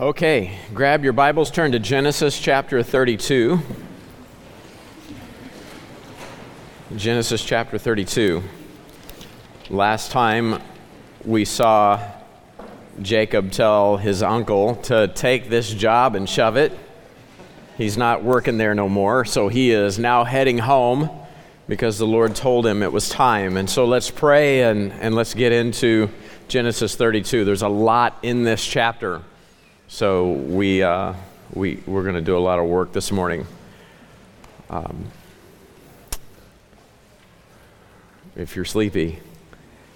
Okay, grab your Bibles, turn to Genesis chapter 32. Genesis chapter 32. Last time we saw Jacob tell his uncle to take this job and shove it. He's not working there no more, so he is now heading home because the Lord told him it was time. And so let's pray and, and let's get into Genesis 32. There's a lot in this chapter. So we, uh, we, we're going to do a lot of work this morning. Um, if you're sleepy,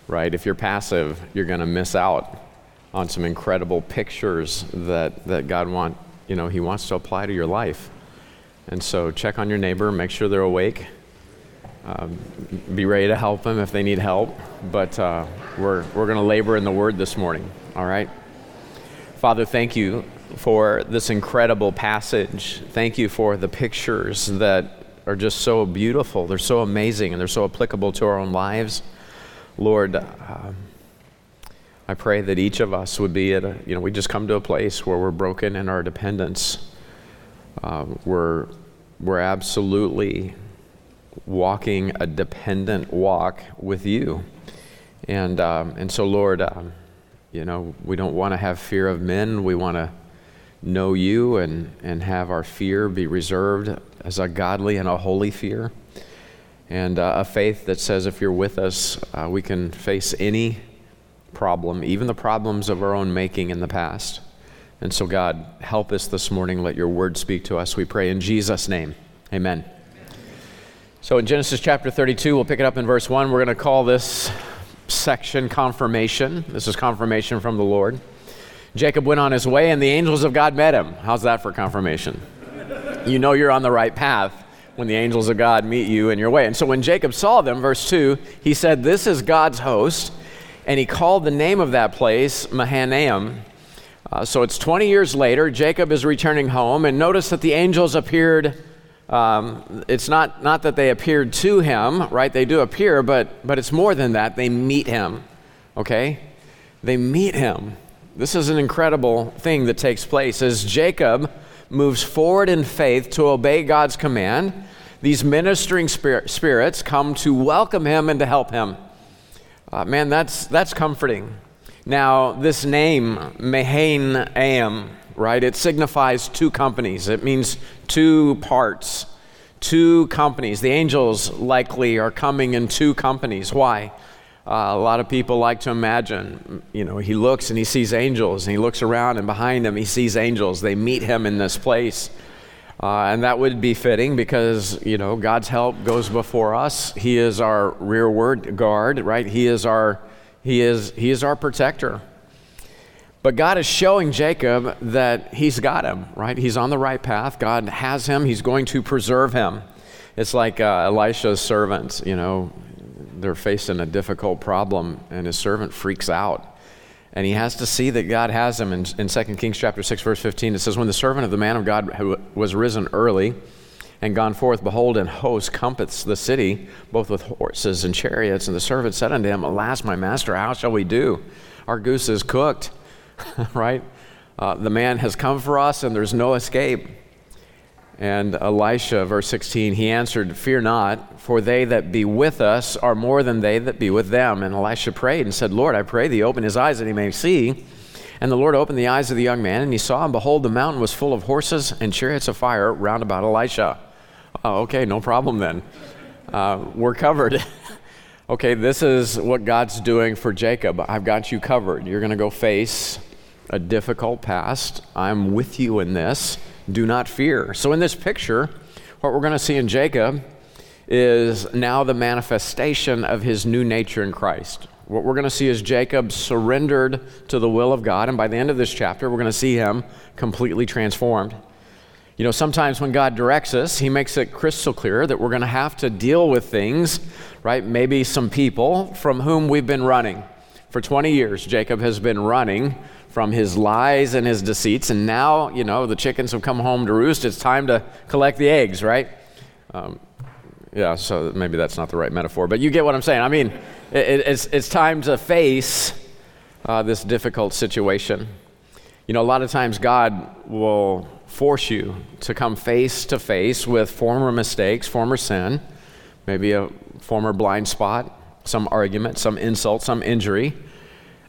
right, if you're passive, you're going to miss out on some incredible pictures that, that God want, you know, he wants to apply to your life. And so check on your neighbor, make sure they're awake. Um, be ready to help them if they need help. But uh, we're, we're going to labor in the word this morning, all right? Father, thank you for this incredible passage. Thank you for the pictures that are just so beautiful. They're so amazing and they're so applicable to our own lives. Lord, um, I pray that each of us would be at a, you know, we just come to a place where we're broken in our dependence. Uh, we're, we're absolutely walking a dependent walk with you. And, um, and so, Lord, um, you know, we don't want to have fear of men. We want to know you and, and have our fear be reserved as a godly and a holy fear. And uh, a faith that says if you're with us, uh, we can face any problem, even the problems of our own making in the past. And so, God, help us this morning. Let your word speak to us. We pray in Jesus' name. Amen. So, in Genesis chapter 32, we'll pick it up in verse 1. We're going to call this section confirmation. This is confirmation from the Lord. Jacob went on his way, and the angels of God met him. How's that for confirmation? you know you're on the right path when the angels of God meet you in your way. And so when Jacob saw them, verse 2, he said, This is God's host. And he called the name of that place Mahanaim. Uh, so it's 20 years later. Jacob is returning home, and notice that the angels appeared um, it's not, not that they appeared to him, right? They do appear, but, but it's more than that. They meet him, okay? They meet him. This is an incredible thing that takes place as Jacob moves forward in faith to obey God's command. These ministering spirit, spirits come to welcome him and to help him. Uh, man, that's, that's comforting. Now, this name, Mahanaim, right? It signifies two companies. It means two parts, two companies. The angels likely are coming in two companies. Why? Uh, a lot of people like to imagine, you know, he looks and he sees angels, and he looks around and behind him he sees angels. They meet him in this place. Uh, and that would be fitting because, you know, God's help goes before us. He is our rearward guard, right? He is our, he is, he is our protector. But God is showing Jacob that he's got him, right? He's on the right path. God has him. He's going to preserve him. It's like uh, Elisha's servant, you know, they're facing a difficult problem, and his servant freaks out. And he has to see that God has him. In, in 2 Kings chapter 6, verse 15, it says, When the servant of the man of God was risen early and gone forth, behold, an host compassed the city, both with horses and chariots. And the servant said unto him, Alas, my master, how shall we do? Our goose is cooked right? Uh, the man has come for us and there's no escape. And Elisha, verse 16, he answered, Fear not, for they that be with us are more than they that be with them. And Elisha prayed and said, Lord, I pray thee, open his eyes that he may see. And the Lord opened the eyes of the young man, and he saw, and behold, the mountain was full of horses and chariots of fire round about Elisha. Oh, okay, no problem then. Uh, we're covered. okay, this is what God's doing for Jacob. I've got you covered. You're going to go face a difficult past. I'm with you in this. Do not fear. So, in this picture, what we're going to see in Jacob is now the manifestation of his new nature in Christ. What we're going to see is Jacob surrendered to the will of God, and by the end of this chapter, we're going to see him completely transformed. You know, sometimes when God directs us, He makes it crystal clear that we're going to have to deal with things, right? Maybe some people from whom we've been running. For 20 years, Jacob has been running from his lies and his deceits. And now, you know, the chickens have come home to roost. It's time to collect the eggs, right? Um, yeah, so maybe that's not the right metaphor, but you get what I'm saying. I mean, it, it's, it's time to face uh, this difficult situation. You You know, a lot of times God will force you to come face to face with former mistakes, former sin, maybe a former blind spot, some argument, some insult, some injury,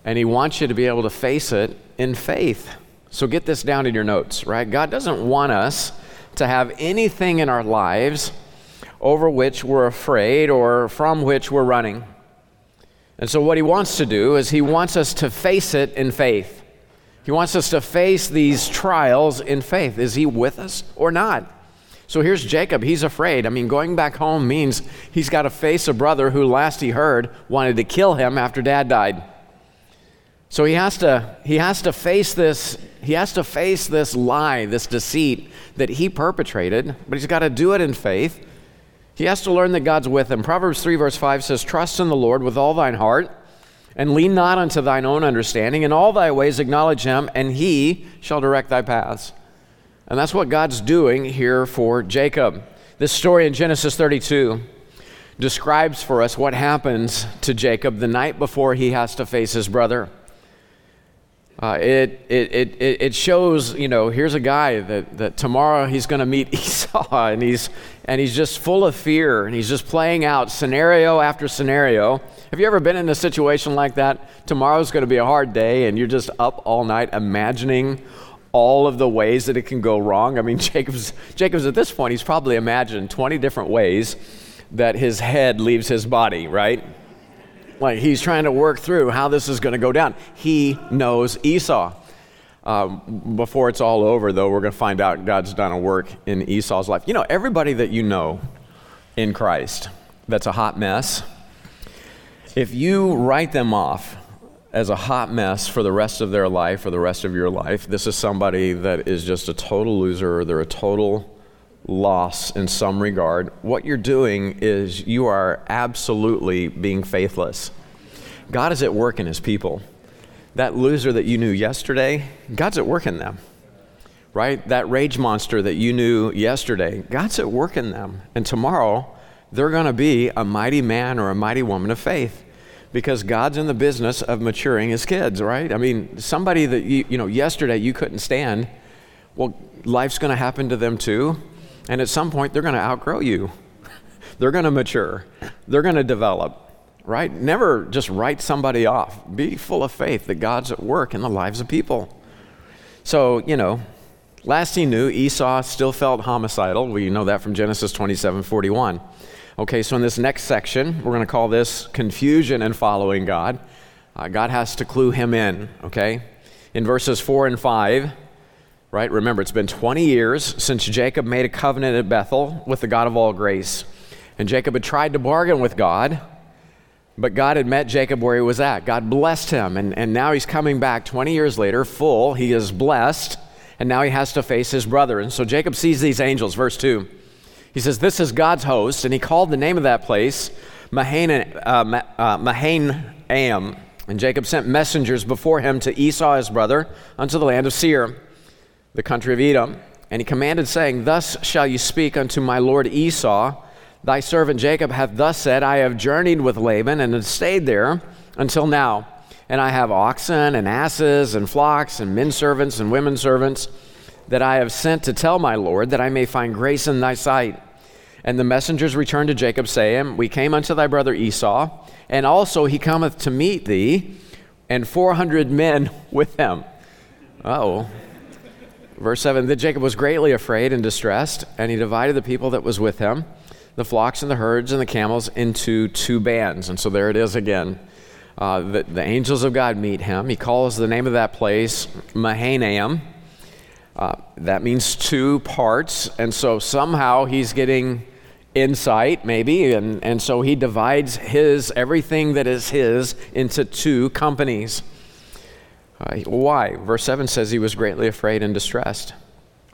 and He wants you to be able to face it in faith. So get this down in your notes, right? God doesn't want us to have anything in our lives over which we're afraid or from which we're running. And so, what He wants to do is He wants us to face it in faith. He wants us to face these trials in faith. Is he with us or not? So here's Jacob. He's afraid. I mean, going back home means he's got to face a brother who, last he heard, wanted to kill him after dad died. So he has to, he has to face this, he has to face this lie, this deceit that he perpetrated, but he's got to do it in faith. He has to learn that God's with him. Proverbs 3, verse 5 says, Trust in the Lord with all thine heart and lean not unto thine own understanding. In all thy ways acknowledge him, and he shall direct thy paths. And that's what God's doing here for Jacob. This story in Genesis 32 describes for us what happens to Jacob the night before he has to face his brother. Uh, it, it, it, it shows, you know, here's a guy that, that tomorrow he's going to meet Esau, and he's, and he's just full of fear, and he's just playing out scenario after scenario. Have you ever been in a situation like that? Tomorrow's going to be a hard day, and you're just up all night imagining all of the ways that it can go wrong. I mean, Jacob's, Jacob's at this point, he's probably imagined 20 different ways that his head leaves his body, right? Like he's trying to work through how this is going to go down. He knows Esau. Um, before it's all over, though, we're going to find out God's done a work in Esau's life. You know, everybody that you know in Christ that's a hot mess, if you write them off as a hot mess for the rest of their life or the rest of your life, this is somebody that is just a total loser. They're a total loss in some regard, what you're doing is you are absolutely being faithless. God is at work in his people. That loser that you knew yesterday, God's at work in them. Right? That rage monster that you knew yesterday, God's at work in them. And tomorrow, they're going to be a mighty man or a mighty woman of faith because God's in the business of maturing his kids, right? I mean, somebody that you, you know, yesterday you couldn't stand, well, life's going to happen to them too. And at some point, they're going to outgrow you. they're going to mature. They're going to develop, right? Never just write somebody off. Be full of faith that God's at work in the lives of people. So, you know, last he knew, Esau still felt homicidal. We know that from Genesis 27 41. Okay, so in this next section, we're going to call this confusion and following God. Uh, God has to clue him in, okay? In verses 4 and 5, right? Remember, it's been 20 years since Jacob made a covenant at Bethel with the God of all grace. And Jacob had tried to bargain with God, but God had met Jacob where he was at. God blessed him, and, and now he's coming back 20 years later, full. He is blessed, and now he has to face his brother. And so Jacob sees these angels, verse 2. He says, This is God's host, and he called the name of that place Mahane, uh, uh, Mahanaim. And Jacob sent messengers before him to Esau his brother unto the land of Seir the country of Edom. And he commanded, saying, Thus shall you speak unto my lord Esau. Thy servant Jacob hath thus said, I have journeyed with Laban and have stayed there until now. And I have oxen and asses and flocks and men servants and women servants that I have sent to tell my Lord that I may find grace in thy sight. And the messengers returned to Jacob, saying, We came unto thy brother Esau, and also he cometh to meet thee, and four hundred men with him. Oh, Verse 7 Then Jacob was greatly afraid and distressed, and he divided the people that was with him, the flocks and the herds and the camels, into two bands. And so there it is again. Uh, the, the, angels of God meet him. He calls the name of that place Mahanaim. Uh, that means two parts. And so somehow he's getting insight, maybe, and, and so he divides his, everything that is his, into two companies. Uh, why? Verse 7 says he was greatly afraid and distressed.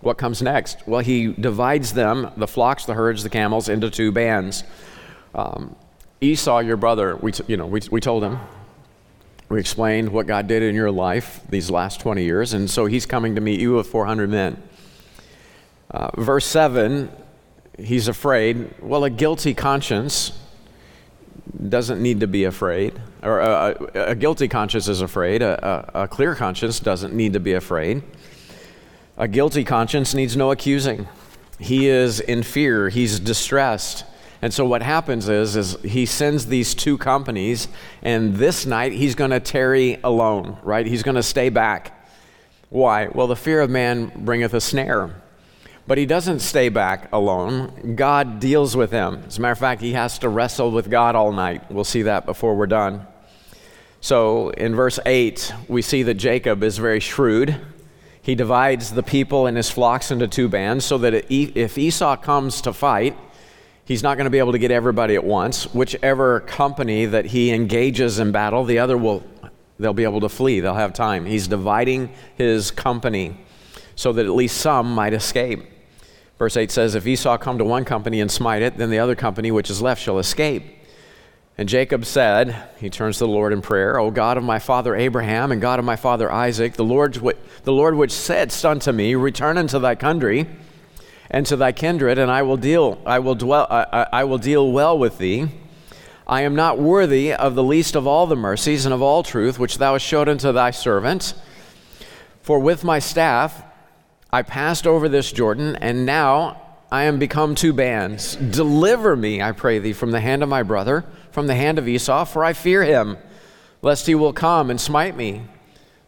What comes next? Well, he divides them, the flocks, the herds, the camels, into two bands. Um, Esau, your brother, we, t- you know, we, we told him, we explained what God did in your life these last 20 years, and so he's coming to meet you with 400 men. Uh, verse 7, he's afraid. Well, a guilty conscience doesn't need to be afraid, or a, a guilty conscience is afraid. A, a, a clear conscience doesn't need to be afraid. A guilty conscience needs no accusing. He is in fear, he's distressed. And so what happens is, is he sends these two companies, and this night he's going to tarry alone, right? He's going to stay back. Why? Well, the fear of man bringeth a snare. But he doesn't stay back alone. God deals with him. As a matter of fact, he has to wrestle with God all night. We'll see that before we're done. So in verse 8, we see that Jacob is very shrewd. He divides the people and his flocks into two bands so that if Esau comes to fight, he's not going to be able to get everybody at once. Whichever company that he engages in battle, the other will they'll be able to flee. They'll have time. He's dividing his company so that at least some might escape. Verse 8 says, If Esau come to one company and smite it, then the other company which is left shall escape. And Jacob said, he turns to the Lord in prayer, O God of my father Abraham and God of my father Isaac, the Lord, the Lord which said unto me, Return unto thy country and to thy kindred, and I will deal, I will dwell, I, I will deal well with thee. I am not worthy of the least of all the mercies and of all truth which thou hast showed unto thy servant. For with my staff I passed over this Jordan, and now I am become two bands. Deliver me, I pray thee, from the hand of my brother from the hand of Esau, for I fear him, lest he will come and smite me,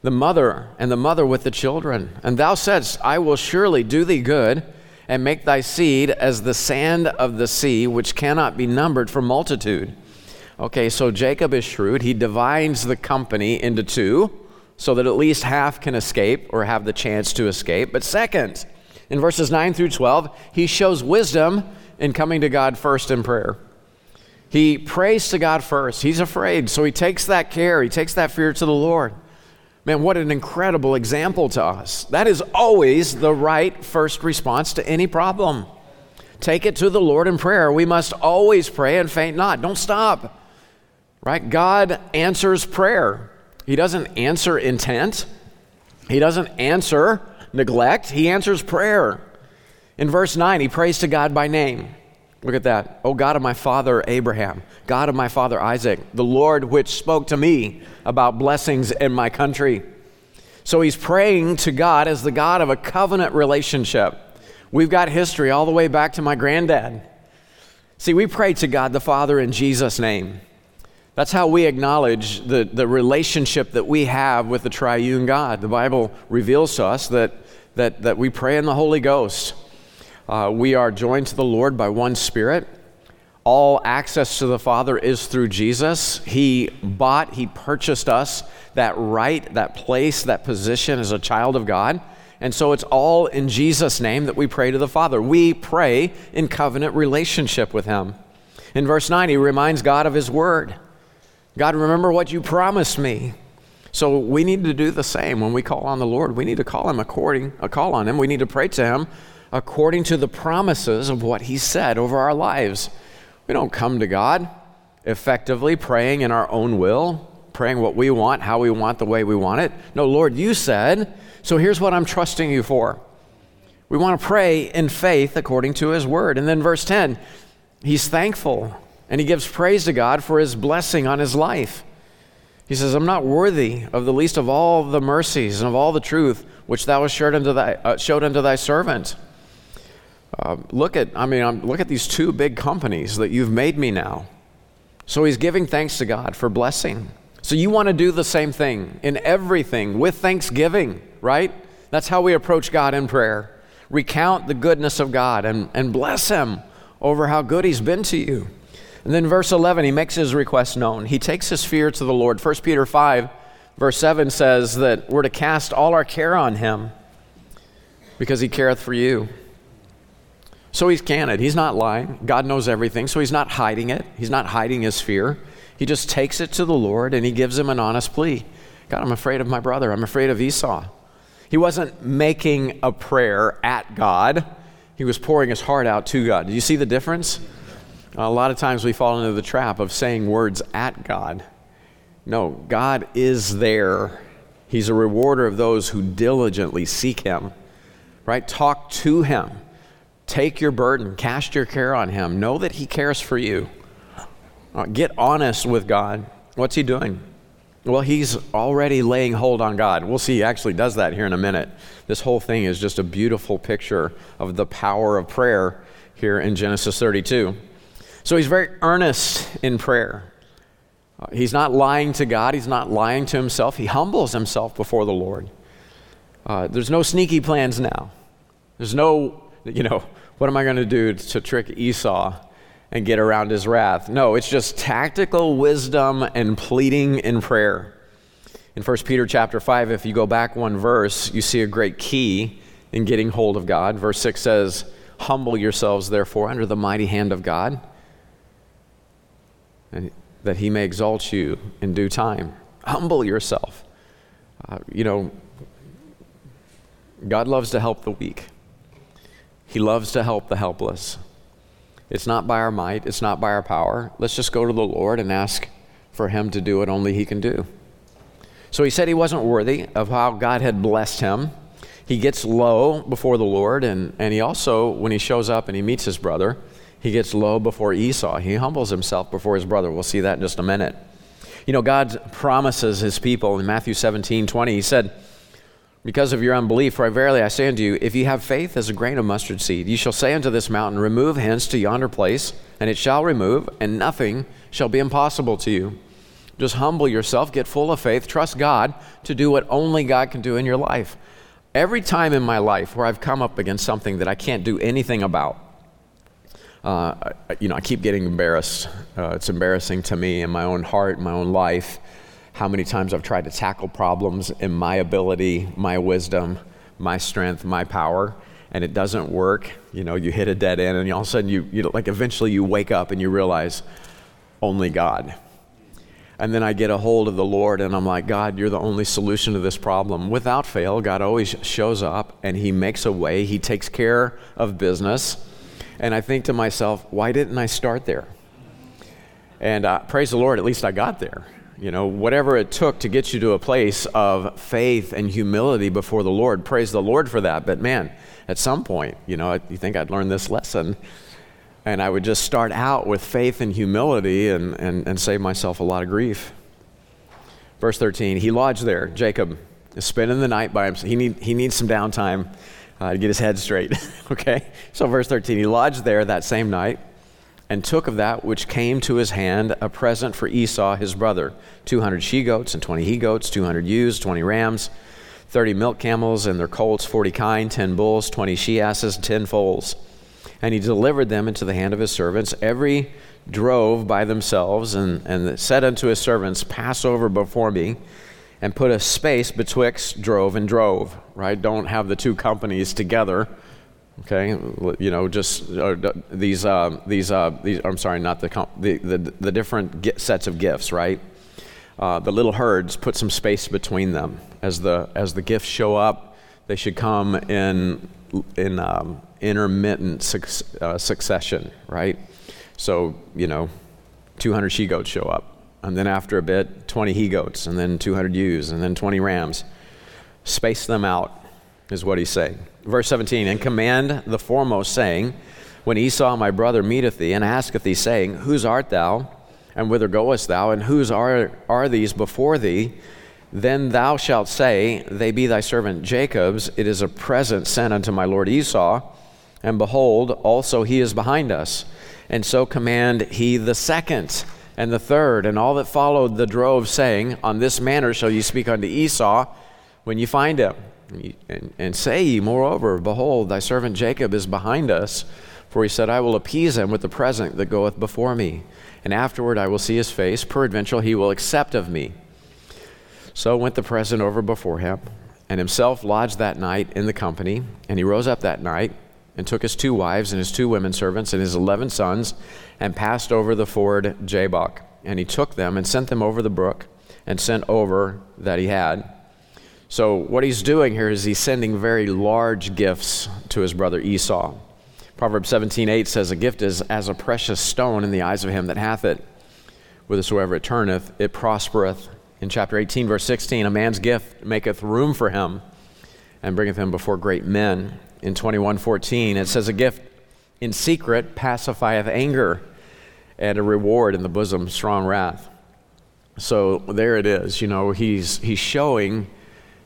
the mother and the mother with the children. And thou saidst, I will surely do thee good and make thy seed as the sand of the sea, which cannot be numbered for multitude. Okay, so Jacob is shrewd. He divides the company into two so that at least half can escape or have the chance to escape. But second, in verses 9 through 12, he shows wisdom in coming to God first in prayer. He prays to God first. He's afraid, so he takes that care, he takes that fear to the Lord. Man, what an incredible example to us. That is always the right first response to any problem. Take it to the Lord in prayer. We must always pray and faint not. Don't stop. Right? God answers prayer. He doesn't answer intent. He doesn't answer neglect. He answers prayer. In verse 9, he prays to God by name. Look at that. Oh God of my father Abraham, God of my father Isaac, the Lord which spoke to me about blessings in my country. So he's praying to God as the God of a covenant relationship. We've got history all the way back to my granddad. See, we pray to God the Father in Jesus' name. That's how we acknowledge the, the relationship that we have with the triune God. The Bible reveals to us that, that, that we pray in the Holy Ghost. Uh, we are joined to the Lord by one Spirit. All access to the Father is through Jesus. He bought, He purchased us that right, that place, that position as a child of God. And so it's all in Jesus' name that we pray to the Father. We pray in covenant relationship with Him. In verse 9, He reminds God of His word God, remember what you promised me. So we need to do the same when we call on the Lord. We need to call Him according, a call on Him. We need to pray to Him according to the promises of what He said over our lives. We don't come to God effectively praying in our own will, praying what we want, how we want, the way we want it. No, Lord, you said, so here's what I'm trusting you for. We want to pray in faith according to His word. And then verse 10, He's thankful and he gives praise to God for His blessing on his life. He says, I'm not worthy of the least of all the mercies and of all the truth which thou hast showed unto thy, uh, showed unto thy servant. Uh, look at, I mean, um, look at these two big companies that you've made me now. So he's giving thanks to God for blessing. So you want to do the same thing in everything with thanksgiving, right? That's how we approach God in prayer. Recount the goodness of God and, and bless Him over how good He's been to you. And then verse 11, he makes his request known. He takes his fear to the Lord. 1 Peter 5, verse 7 says that we're to cast all our care on him because he careth for you. So he's candid. He's not lying. God knows everything, so he's not hiding it. He's not hiding his fear. He just takes it to the Lord and he gives him an honest plea God, I'm afraid of my brother. I'm afraid of Esau. He wasn't making a prayer at God, he was pouring his heart out to God. Do you see the difference? A lot of times we fall into the trap of saying words at God. No, God is there. He's a rewarder of those who diligently seek Him, right? Talk to Him. Take your burden, cast your care on Him. Know that He cares for you. Uh, get honest with God. What's he doing? Well, he's already laying hold on God. We'll see he actually does that here in a minute. This whole thing is just a beautiful picture of the power of prayer here in Genesis 32. So he's very earnest in prayer. Uh, he's not lying to God, he's not lying to himself. He humbles himself before the Lord. Uh, there's no sneaky plans now. There's no, you know, what am I going to do to trick Esau and get around his wrath. No, it's just tactical wisdom and pleading in prayer. In 1 Peter chapter 5, if you go back one verse, you see a great key in getting hold of God. Verse 6 says, Humble yourselves, therefore, under the mighty hand of God, and that he may exalt you in due time. Humble yourself. Uh, you know, God loves to help the weak, He loves to help the helpless. It's not by our might, it's not by our power. Let's just go to the Lord and ask for Him to do what only He can do. So he said he wasn't worthy of how God had blessed him. He gets low before the Lord, and, and he also, when he shows up and he meets his brother, he gets low before Esau. He humbles himself before his brother. We'll see that in just a minute. You know, God promises his people in Matthew 17 20, he said, because of your unbelief, for I verily I say unto you, if you have faith as a grain of mustard seed, you shall say unto this mountain, Remove hence to yonder place, and it shall remove, and nothing shall be impossible to you. Just humble yourself, get full of faith, trust God to do what only God can do in your life. Every time in my life where I've come up against something that I can't do anything about, uh, you know, I keep getting embarrassed. Uh, it's embarrassing to me in my own heart, in my own life how many times I've tried to tackle problems in my ability, my wisdom, my strength, my power, and it doesn't work. You know, you hit a dead end, and all of a sudden, you, you know, like eventually you wake up and you realize only God. And then I get a hold of the Lord, and I'm like, God, you're the only solution to this problem. Without fail, God always shows up and He makes a way. He takes care of business. And I think to myself, why didn't I start there? And uh, praise the Lord, at least I got there you know, whatever it took to get you to a place of faith and humility before the Lord. Praise the Lord for that. But man, at some point, you know, you think I'd learn this lesson. And I would just start out with faith and humility and, and, and save myself a lot of grief. Verse 13, he lodged there. Jacob is spending the night by himself. He, need, he needs some downtime uh, to get his head straight. okay? So, verse 13, he lodged there that same night and took of that which came to his hand a present for Esau his brother 200 she goats and 20 he goats, 200 ewes, 20 rams, 30 milk camels and their colts, 40 kine, 10 bulls, 20 she asses, 10 foals. And he delivered them into the hand of his servants. Every drove by themselves, and, and said unto his servants, Pass over before me, and put a space betwixt drove and drove, right? Don't have the two companies together Okay, you know, just uh, these, uh, these, uh, these, I'm sorry, not the, the, the, the different sets of gifts, right? Uh, the little herds put some space between them. As the, as the gifts show up, they should come in, in um, intermittent su- uh, succession, right? So, you know, 200 she goats show up. And then after a bit, 20 he goats, and then 200 ewes, and then 20 rams. Space them out is what he's saying. Verse 17, and command the foremost, saying, When Esau my brother meeteth thee, and asketh thee, saying, Whose art thou, and whither goest thou, and whose are, are these before thee? Then thou shalt say, They be thy servant Jacob's, it is a present sent unto my lord Esau, and behold, also he is behind us. And so command he the second and the third, and all that followed the drove, saying, On this manner shall ye speak unto Esau when you find him. And, and say ye, moreover, behold, thy servant Jacob is behind us. For he said, I will appease him with the present that goeth before me, and afterward I will see his face. Peradventure he will accept of me. So went the present over before him, and himself lodged that night in the company. And he rose up that night, and took his two wives, and his two women servants, and his eleven sons, and passed over the ford Jabbok. And he took them, and sent them over the brook, and sent over that he had. So, what he's doing here is he's sending very large gifts to his brother Esau. Proverbs 17:8 says, A gift is as a precious stone in the eyes of him that hath it. Whithersoever it turneth, it prospereth. In chapter 18, verse 16, a man's gift maketh room for him and bringeth him before great men. In 21:14, it says, A gift in secret pacifieth anger. And a reward in the bosom, strong wrath. So there it is. You know, he's, he's showing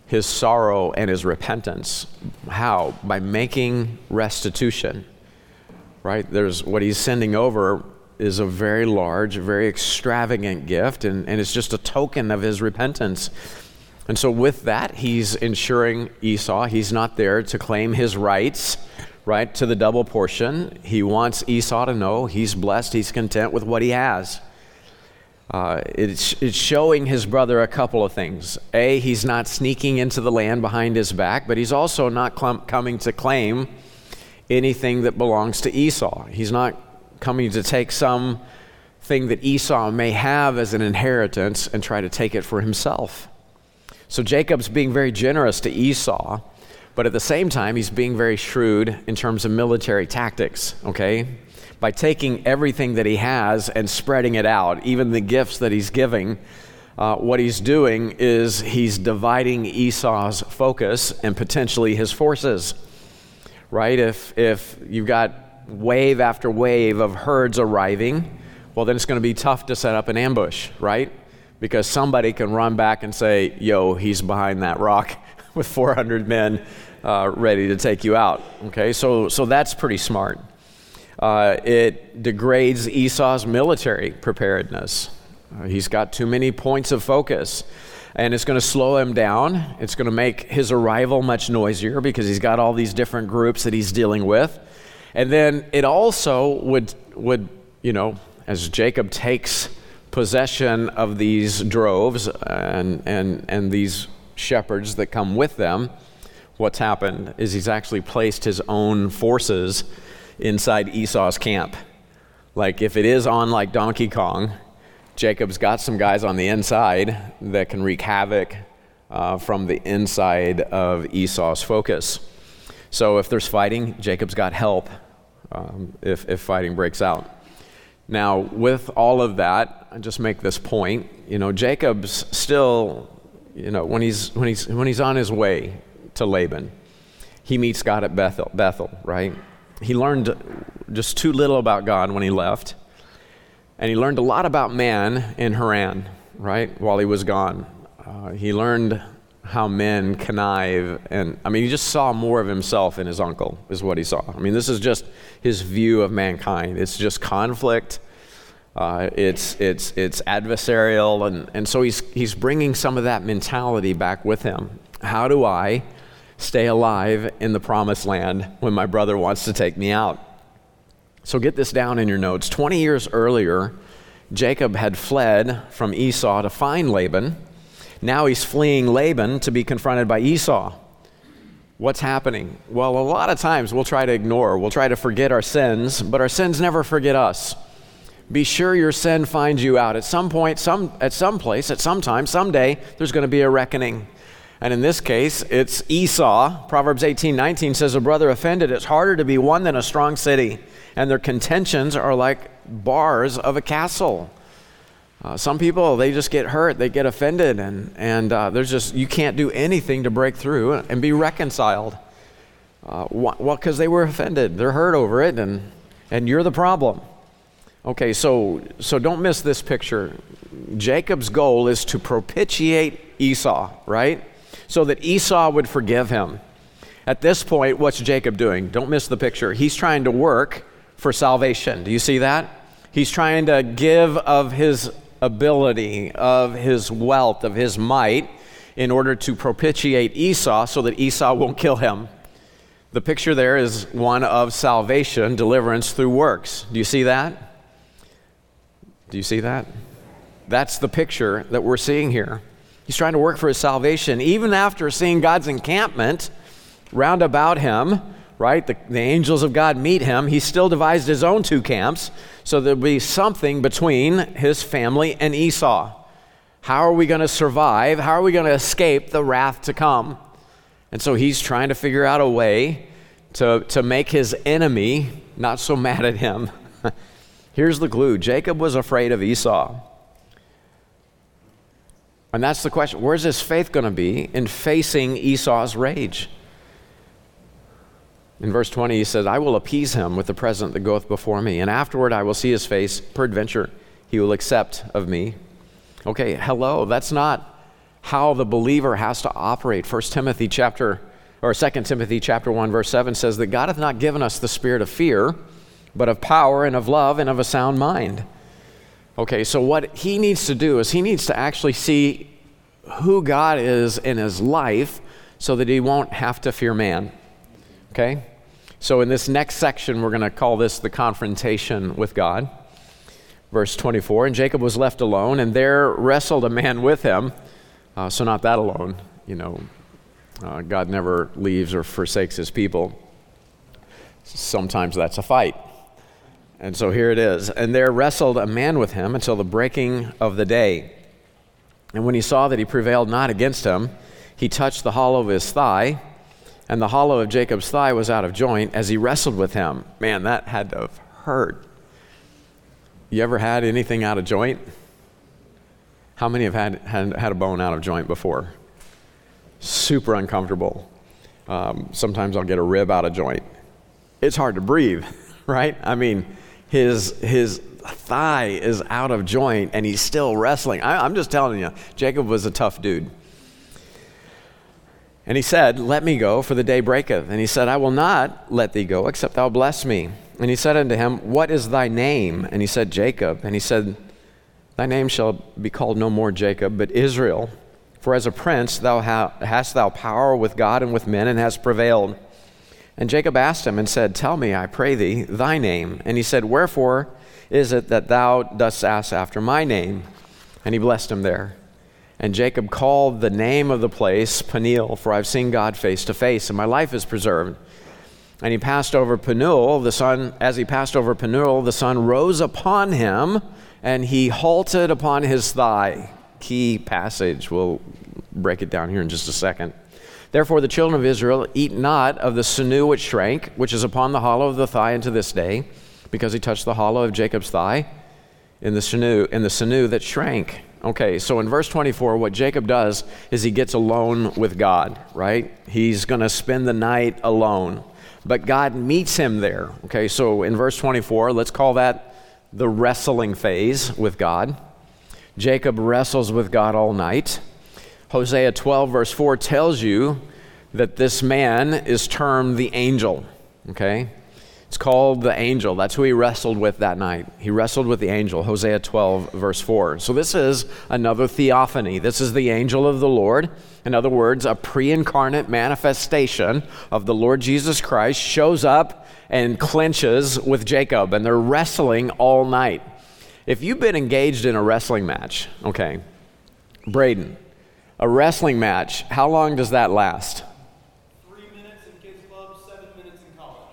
his sorrow and his repentance. How? By making restitution. Right? There's what he's sending over is a very large, very extravagant gift, and, and it's just a token of his repentance. And so, with that, he's ensuring Esau, he's not there to claim his rights, right, to the double portion. He wants Esau to know he's blessed, he's content with what he has. Uh, it's, it's showing his brother a couple of things. A, he's not sneaking into the land behind his back, but he's also not coming to claim anything that belongs to Esau. He's not coming to take some thing that Esau may have as an inheritance and try to take it for himself. So Jacob's being very generous to Esau, but at the same time, he's being very shrewd in terms of military tactics, okay? by taking everything that he has and spreading it out, even the gifts that he's giving. Uh, what he's doing is he's dividing Esau's focus and potentially his forces. Right? If, if you've got wave after wave of herds arriving, well, then it's going to be tough to set up an ambush, right? Because somebody can run back and say, yo, he's behind that rock with 400 men uh, ready to take you out. Okay, so, so that's pretty smart. Uh, it degrades Esau's military preparedness. Uh, he's got too many points of focus. And it's going to slow him down. It's going to make his arrival much noisier because he's got all these different groups that he's dealing with. And then it also would, would you know, as Jacob takes possession of these droves and, and, and these shepherds that come with them, what's happened is he's actually placed his own forces inside Esau's camp. Like if it is on like Donkey Kong, Jacob's got some guys on the inside that can wreak havoc uh, from the inside of Esau's focus. So if there's fighting, Jacob's got help um, if, if fighting breaks out. Now, with all of that, I just make this point. You know, Jacob's still, you know, when he's when he's when he's on his way to Laban, he meets God at Bethel, Bethel, right? he learned just too little about God when he left. And he learned a lot about man in Haran, right, while he was gone. Uh, he learned how men connive. And I mean, he just saw more of himself in his uncle, is what he saw. I mean, this is just his view of mankind. It's just conflict. Uh, it's, it's, it's adversarial. And, and so he's, he's bringing some of that mentality back with him. How do I stay alive in the promised land when my brother wants to take me out. So get this down in your notes. 20 years earlier, Jacob had fled from Esau to find Laban. Now he's fleeing Laban to be confronted by Esau. What's happening? Well, a lot of times we'll try to ignore, we'll try to forget our sins, but our sins never forget us. Be sure your sin finds you out. At some point, some, at some place, at some time, someday, there's going to be a reckoning. And in this case, it's Esau. Proverbs 18 19 says, A brother offended, it's harder to be one than a strong city, and their contentions are like bars of a castle. Uh, some people, they just get hurt, they get offended, and, and uh, there's just, you can't do anything to break through and be reconciled. Uh, well, because they were offended, they're hurt over it, and, and you're the problem. Okay, so, so don't miss this picture. Jacob's goal is to propitiate Esau, right? so that Esau would forgive him. At this point, what's Jacob doing? Don't miss the picture. He's trying to work for salvation. Do you see that? He's trying to give of his ability, of his wealth, of his might, in order to propitiate Esau so that Esau won't kill him. The picture there is one of salvation, deliverance through works. Do you see that? Do you see that? That's the picture that we're seeing here. He's trying to work for his salvation. Even after seeing God's encampment round about him, right? The, the, angels of God meet him. He still devised his own two camps, so there'll be something between his family and Esau. How are we going to survive? How are we going to escape the wrath to come? And so he's trying to figure out a way to, to make his enemy not so mad at him. Here's the clue Jacob was afraid of Esau. And that's the question where's his faith going to be in facing Esau's rage? In verse 20, he says, I will appease him with the present that goeth before me, and afterward I will see his face. Peradventure, he will accept of me. Okay, hello, that's not how the believer has to operate. 1 Timothy chapter or 2 Timothy chapter 1 verse 7 says that God hath not given us the spirit of fear, but of power and of love and of a sound mind. Okay, so what he needs to do is he needs to actually see who God is in his life so that he won't have to fear man. Okay? So in this next section, we're going to call this the confrontation with God. Verse 24 And Jacob was left alone, and there wrestled a man with him. Uh, so, not that alone. You know, uh, God never leaves or forsakes his people. Sometimes that's a fight. And so here it is. And there wrestled a man with him until the breaking of the day. And when he saw that he prevailed not against him, he touched the hollow of his thigh, and the hollow of Jacob's thigh was out of joint as he wrestled with him. Man, that had to have hurt. You ever had anything out of joint? How many have had, had, had a bone out of joint before? Super uncomfortable. Um, sometimes I'll get a rib out of joint. It's hard to breathe, right? I mean, his, his thigh is out of joint and he's still wrestling. I, I'm just telling you, Jacob was a tough dude. And he said, Let me go, for the day breaketh. And he said, I will not let thee go, except thou bless me. And he said unto him, What is thy name? And he said, Jacob. And he said, Thy name shall be called no more Jacob, but Israel. For as a prince thou ha- hast thou power with God and with men, and hast prevailed. And Jacob asked him and said, Tell me, I pray thee, thy name. And he said, Wherefore is it that thou dost ask after my name? And he blessed him there. And Jacob called the name of the place Peniel, for I've seen God face to face, and my life is preserved. And he passed over Penuel, the sun, as he passed over Penuel, the sun rose upon him, and he halted upon his thigh. Key passage. We'll break it down here in just a second. Therefore, the children of Israel eat not of the sinew which shrank, which is upon the hollow of the thigh unto this day, because he touched the hollow of Jacob's thigh in the sinew, in the sinew that shrank. Okay, so in verse 24, what Jacob does is he gets alone with God, right? He's going to spend the night alone. But God meets him there. Okay, so in verse 24, let's call that the wrestling phase with God. Jacob wrestles with God all night. Hosea 12, verse 4 tells you that this man is termed the angel. Okay? It's called the angel. That's who he wrestled with that night. He wrestled with the angel, Hosea 12, verse 4. So this is another theophany. This is the angel of the Lord. In other words, a pre incarnate manifestation of the Lord Jesus Christ shows up and clinches with Jacob, and they're wrestling all night. If you've been engaged in a wrestling match, okay, Braden, a wrestling match, how long does that last? Three minutes in kids' club, seven minutes in college.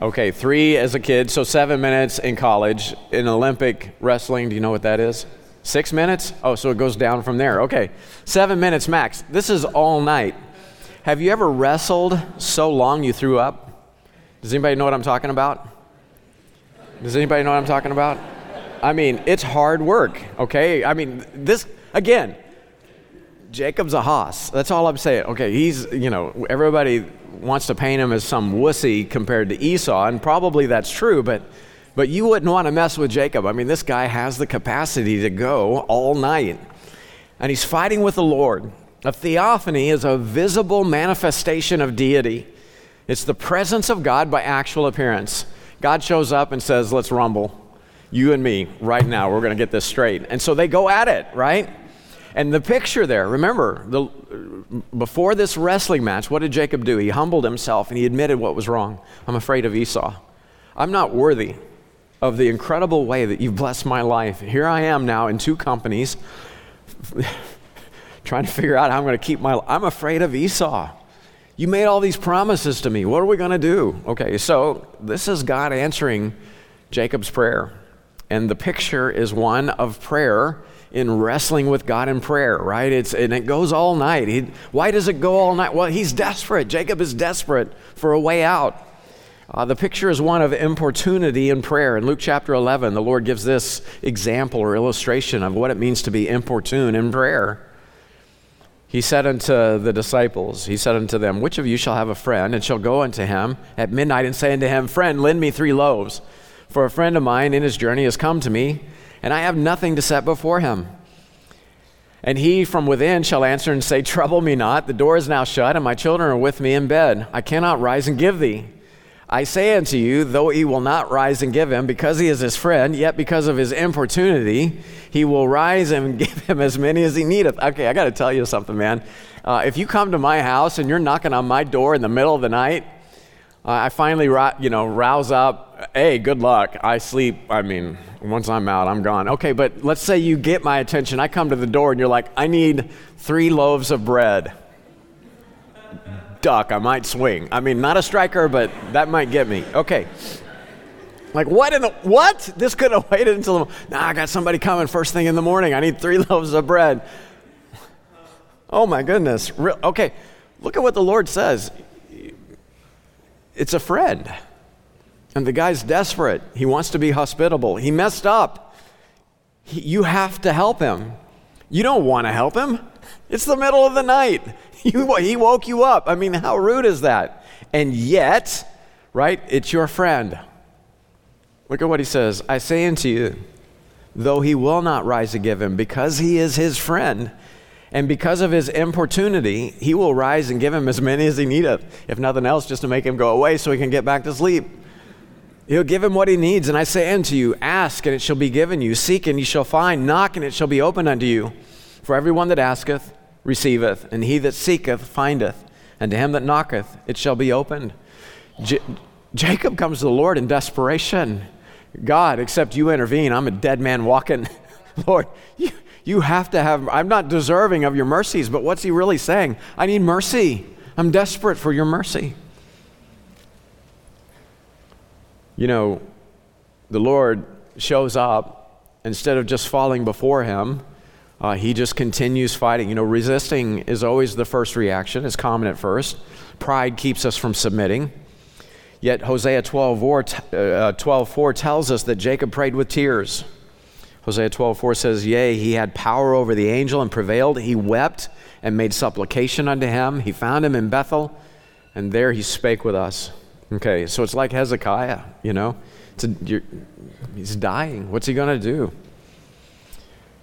Okay, three as a kid, so seven minutes in college. In Olympic wrestling, do you know what that is? Six minutes? Oh, so it goes down from there. Okay, seven minutes max. This is all night. Have you ever wrestled so long you threw up? Does anybody know what I'm talking about? Does anybody know what I'm talking about? I mean, it's hard work, okay? I mean, this, again, Jacob's a hoss. That's all I'm saying. Okay, he's, you know, everybody wants to paint him as some wussy compared to Esau, and probably that's true, but, but you wouldn't want to mess with Jacob. I mean, this guy has the capacity to go all night, and he's fighting with the Lord. A theophany is a visible manifestation of deity, it's the presence of God by actual appearance. God shows up and says, Let's rumble. You and me, right now, we're going to get this straight. And so they go at it, right? And the picture there, remember, the, before this wrestling match, what did Jacob do? He humbled himself and he admitted what was wrong. I'm afraid of Esau. I'm not worthy of the incredible way that you've blessed my life. Here I am now in two companies trying to figure out how I'm going to keep my I'm afraid of Esau. You made all these promises to me. What are we going to do? Okay, so this is God answering Jacob's prayer. And the picture is one of prayer in wrestling with God in prayer, right? It's, and it goes all night. He, why does it go all night? Well, he's desperate. Jacob is desperate for a way out. Uh, the picture is one of importunity in prayer. In Luke chapter 11, the Lord gives this example or illustration of what it means to be importune in prayer. he said unto the disciples, He said unto them, Which of you shall have a friend, and shall go unto him at midnight and say unto him, Friend, lend me three loaves? For a friend of mine in his journey has come to me, and I have nothing to set before him. And he from within shall answer and say, Trouble me not, the door is now shut, and my children are with me in bed. I cannot rise and give thee. I say unto you, though he will not rise and give him, because he is his friend, yet because of his importunity, he will rise and give him as many as he needeth. Okay, I got to tell you something, man. Uh, if you come to my house and you're knocking on my door in the middle of the night, uh, I finally, you know, rouse up. Hey, good luck. I sleep. I mean, once I'm out, I'm gone. Okay, but let's say you get my attention. I come to the door and you're like, I need three loaves of bread. Duck, I might swing. I mean, not a striker, but that might get me. Okay. Like, what in the, what? This could have waited until, nah, I got somebody coming first thing in the morning. I need three loaves of bread. Oh my goodness. Okay, look at what the Lord says. It's a friend. And the guy's desperate. He wants to be hospitable. He messed up. He, you have to help him. You don't want to help him. It's the middle of the night. You, he woke you up. I mean, how rude is that? And yet, right, it's your friend. Look at what he says I say unto you, though he will not rise to give him, because he is his friend, and because of his importunity, he will rise and give him as many as he needeth, if nothing else, just to make him go away so he can get back to sleep. He'll give him what he needs. And I say unto you, ask, and it shall be given you. Seek, and ye shall find. Knock, and it shall be opened unto you. For everyone that asketh, receiveth, and he that seeketh, findeth. And to him that knocketh, it shall be opened. J- Jacob comes to the Lord in desperation. God, except you intervene, I'm a dead man walking. Lord, you, you have to have, I'm not deserving of your mercies, but what's he really saying? I need mercy. I'm desperate for your mercy. You know, the Lord shows up, instead of just falling before him, uh, he just continues fighting. You know, resisting is always the first reaction, it's common at first. Pride keeps us from submitting. Yet Hosea 12 4, uh, 12, 4 tells us that Jacob prayed with tears. Hosea 12 4 says, Yea, he had power over the angel and prevailed. He wept and made supplication unto him. He found him in Bethel, and there he spake with us. Okay, so it's like Hezekiah, you know? A, he's dying. What's he going to do?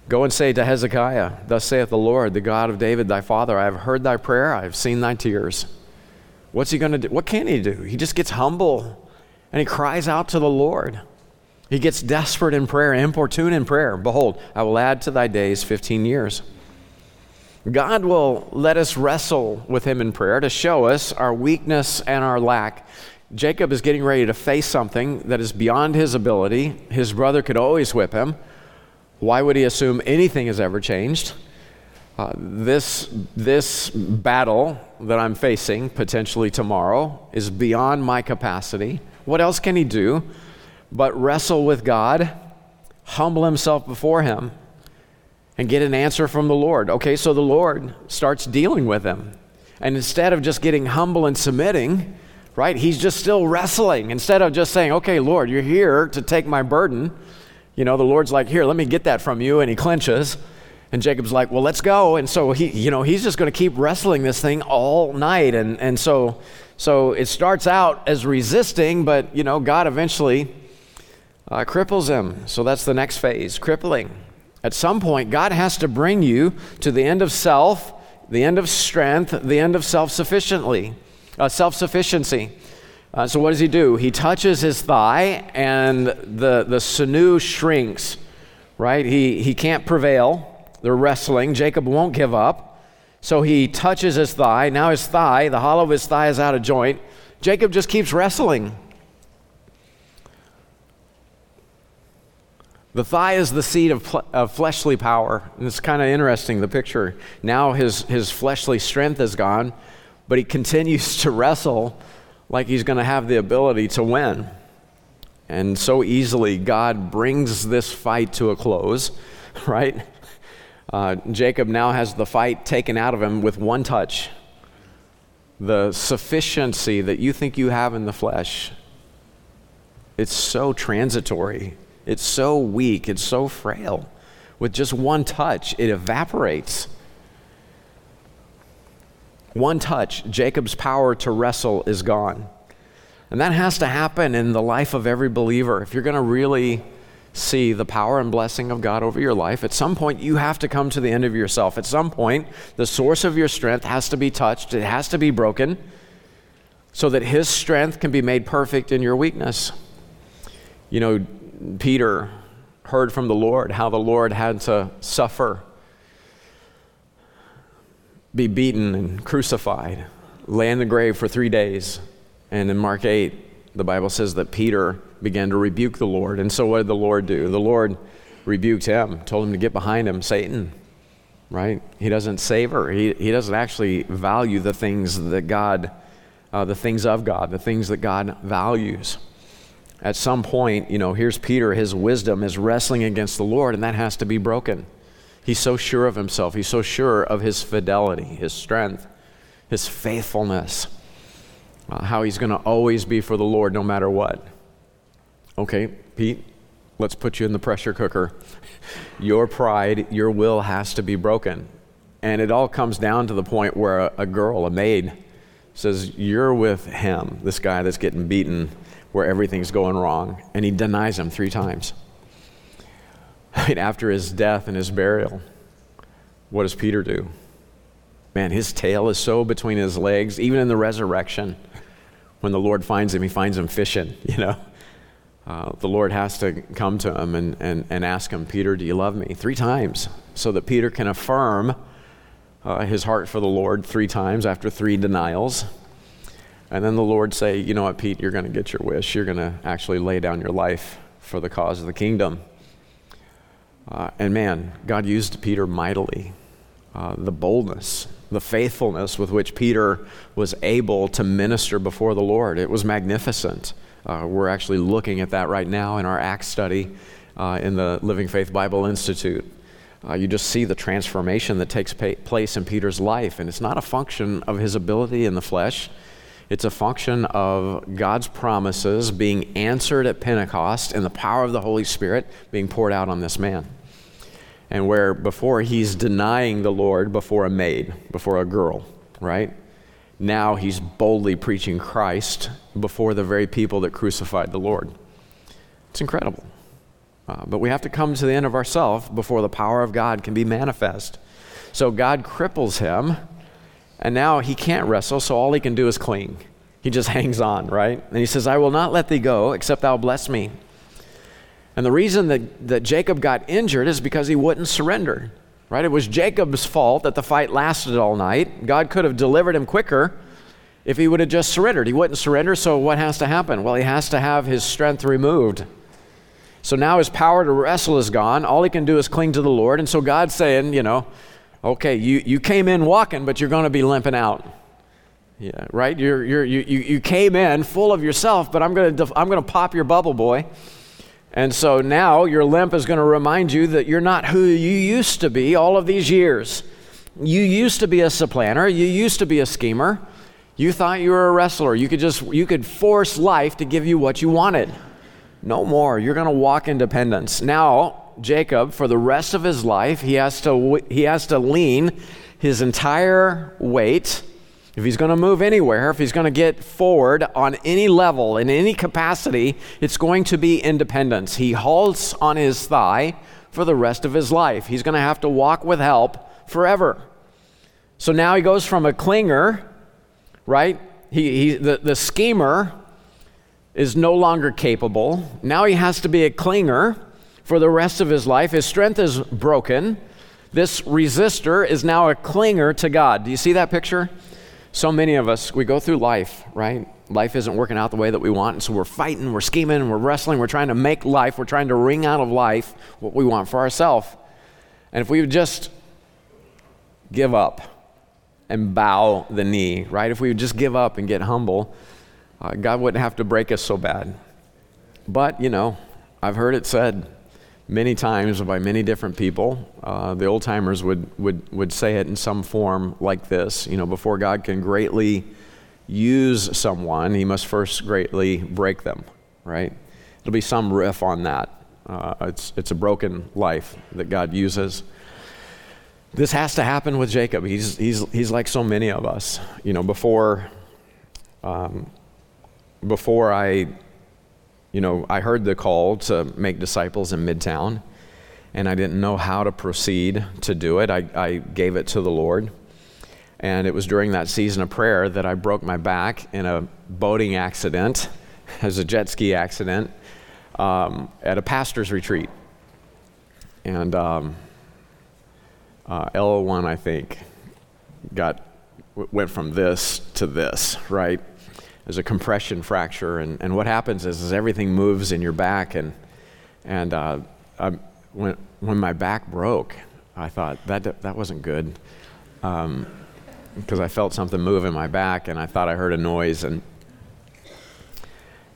Go and say to Hezekiah, Thus saith the Lord, the God of David thy father, I have heard thy prayer, I have seen thy tears. What's he going to do? What can he do? He just gets humble and he cries out to the Lord. He gets desperate in prayer, importune in prayer. Behold, I will add to thy days 15 years. God will let us wrestle with him in prayer to show us our weakness and our lack. Jacob is getting ready to face something that is beyond his ability. His brother could always whip him. Why would he assume anything has ever changed? Uh, this, this battle that I'm facing potentially tomorrow is beyond my capacity. What else can he do but wrestle with God, humble himself before him, and get an answer from the Lord? Okay, so the Lord starts dealing with him. And instead of just getting humble and submitting, right? He's just still wrestling. Instead of just saying, okay, Lord, you're here to take my burden, you know, the Lord's like, here, let me get that from you. And he clenches. And Jacob's like, well, let's go. And so he, you know, he's just going to keep wrestling this thing all night. And, and so, so it starts out as resisting, but, you know, God eventually uh, cripples him. So that's the next phase, crippling. At some point, God has to bring you to the end of self, the end of strength, the end of self sufficiently uh, self sufficiency. Uh, so, what does he do? He touches his thigh, and the, the sinew shrinks, right? He, he can't prevail. They're wrestling. Jacob won't give up. So, he touches his thigh. Now, his thigh, the hollow of his thigh is out of joint. Jacob just keeps wrestling. The thigh is the seat of, pl- of fleshly power. And it's kind of interesting, the picture. Now his, his fleshly strength is gone but he continues to wrestle like he's going to have the ability to win. And so easily, God brings this fight to a close, right? Uh, Jacob now has the fight taken out of him with one touch. The sufficiency that you think you have in the flesh, it's so transitory, it's so weak, it's so frail. With just one touch, it evaporates. One touch, Jacob's power to wrestle is gone. And that has to happen in the life of every believer. If you're going to really see the power and blessing of God over your life, at some point you have to come to the end of yourself. At some point, the source of your strength has to be touched, it has to be broken, so that His strength can be made perfect in your weakness. You know, Peter heard from the Lord how the Lord had to suffer, be beaten, and crucified, lay in the grave for three days. And in Mark 8, the Bible says that Peter began to rebuke the Lord. And so, what did the Lord do? The Lord rebuked him, told him to get behind him, Satan, right? He doesn't savor, he, he doesn't actually value the things that God, uh, the things of God, the things that God values at some point, you know, here's Peter, his wisdom is wrestling against the Lord, and that has to be broken. He's so sure of himself, he's so sure of his fidelity, his strength, his faithfulness, uh, how he's going to always be for the Lord no matter what. Okay, Pete, let's put you in the pressure cooker. your pride, your will has to be broken. And it all comes down to the point where a, a girl, a maid, says, You're with him, this guy that's getting beaten where everything's going wrong, and he denies him three times. Right after his death and his burial, what does Peter do? Man, his tail is so between his legs, even in the resurrection. When the Lord finds him, he finds him fishing, you know. Uh, the Lord has to come to him and, and, and ask him, Peter, do you love me? Three times, so that Peter can affirm uh, his heart for the Lord three times after three denials. And then the Lord say, you know what, Pete, you're going to get your wish. You're going to actually lay down your life for the cause of the kingdom. Uh, and man, God used Peter mightily. Uh, the boldness, the faithfulness with which Peter was able to minister before the Lord, it was magnificent. Uh, we're actually looking at that right now in our Acts study uh, in the Living Faith Bible Institute. Uh, you just see the transformation that takes pa- place in Peter's life, and it's not a function of his ability in the flesh. It's a function of God's promises being answered at Pentecost and the power of the Holy Spirit being poured out on this man. And where before he's denying the Lord before a maid, before a girl, right? Now he's boldly preaching Christ before the very people that crucified the Lord. It's incredible. Uh, but we have to come to the end of ourselves before the power of God can be manifest. So God cripples him and now he can't wrestle, so all he can do is cling. He just hangs on, right? And he says, I will not let thee go except thou bless me. And the reason that, that Jacob got injured is because he wouldn't surrender, right? It was Jacob's fault that the fight lasted all night. God could have delivered him quicker if he would have just surrendered. He wouldn't surrender, so what has to happen? Well, he has to have his strength removed. So now his power to wrestle is gone. All he can do is cling to the Lord. And so God's saying, you know, Okay, you, you came in walking, but you're going to be limping out. Yeah, right? You're, you're, you, you came in full of yourself, but I'm going to I'm going to pop your bubble, boy. And so now your limp is going to remind you that you're not who you used to be all of these years. You used to be a supplanter, you used to be a schemer. You thought you were a wrestler. You could just you could force life to give you what you wanted. No more. You're going to walk in dependence. Now, Jacob, for the rest of his life, he has to, he has to lean his entire weight. If he's going to move anywhere, if he's going to get forward on any level, in any capacity, it's going to be independence. He halts on his thigh for the rest of his life. He's going to have to walk with help forever. So now he goes from a clinger, right? He, he, the, the schemer is no longer capable. Now he has to be a clinger for the rest of his life. His strength is broken. This resistor is now a clinger to God. Do you see that picture? So many of us, we go through life, right? Life isn't working out the way that we want, and so we're fighting, we're scheming, we're wrestling, we're trying to make life, we're trying to wring out of life what we want for ourselves. And if we would just give up and bow the knee, right? If we would just give up and get humble, uh, God wouldn't have to break us so bad. But, you know, I've heard it said, many times by many different people. Uh, the old timers would, would, would say it in some form like this you know, before God can greatly use someone, he must first greatly break them, right? It'll be some riff on that. Uh, it's, it's a broken life that God uses This has to happen with Jacob. He's, he's, he's like so many of us. You know, before, um, before I, you know, I heard the call to make disciples in Midtown, and I didn't know how to proceed to do it. I, I gave it to the Lord. And it was during that season of prayer that I broke my back in a boating accident, as a jet ski accident, um, at a pastor's retreat. And um, uh, L1, I think, got went from this to this, right? There's a compression fracture, and, and what happens is, is everything moves in your back, and and uh, I, when when my back broke, I thought that that wasn't good, because um, I felt something move in my back, and I thought I heard a noise, and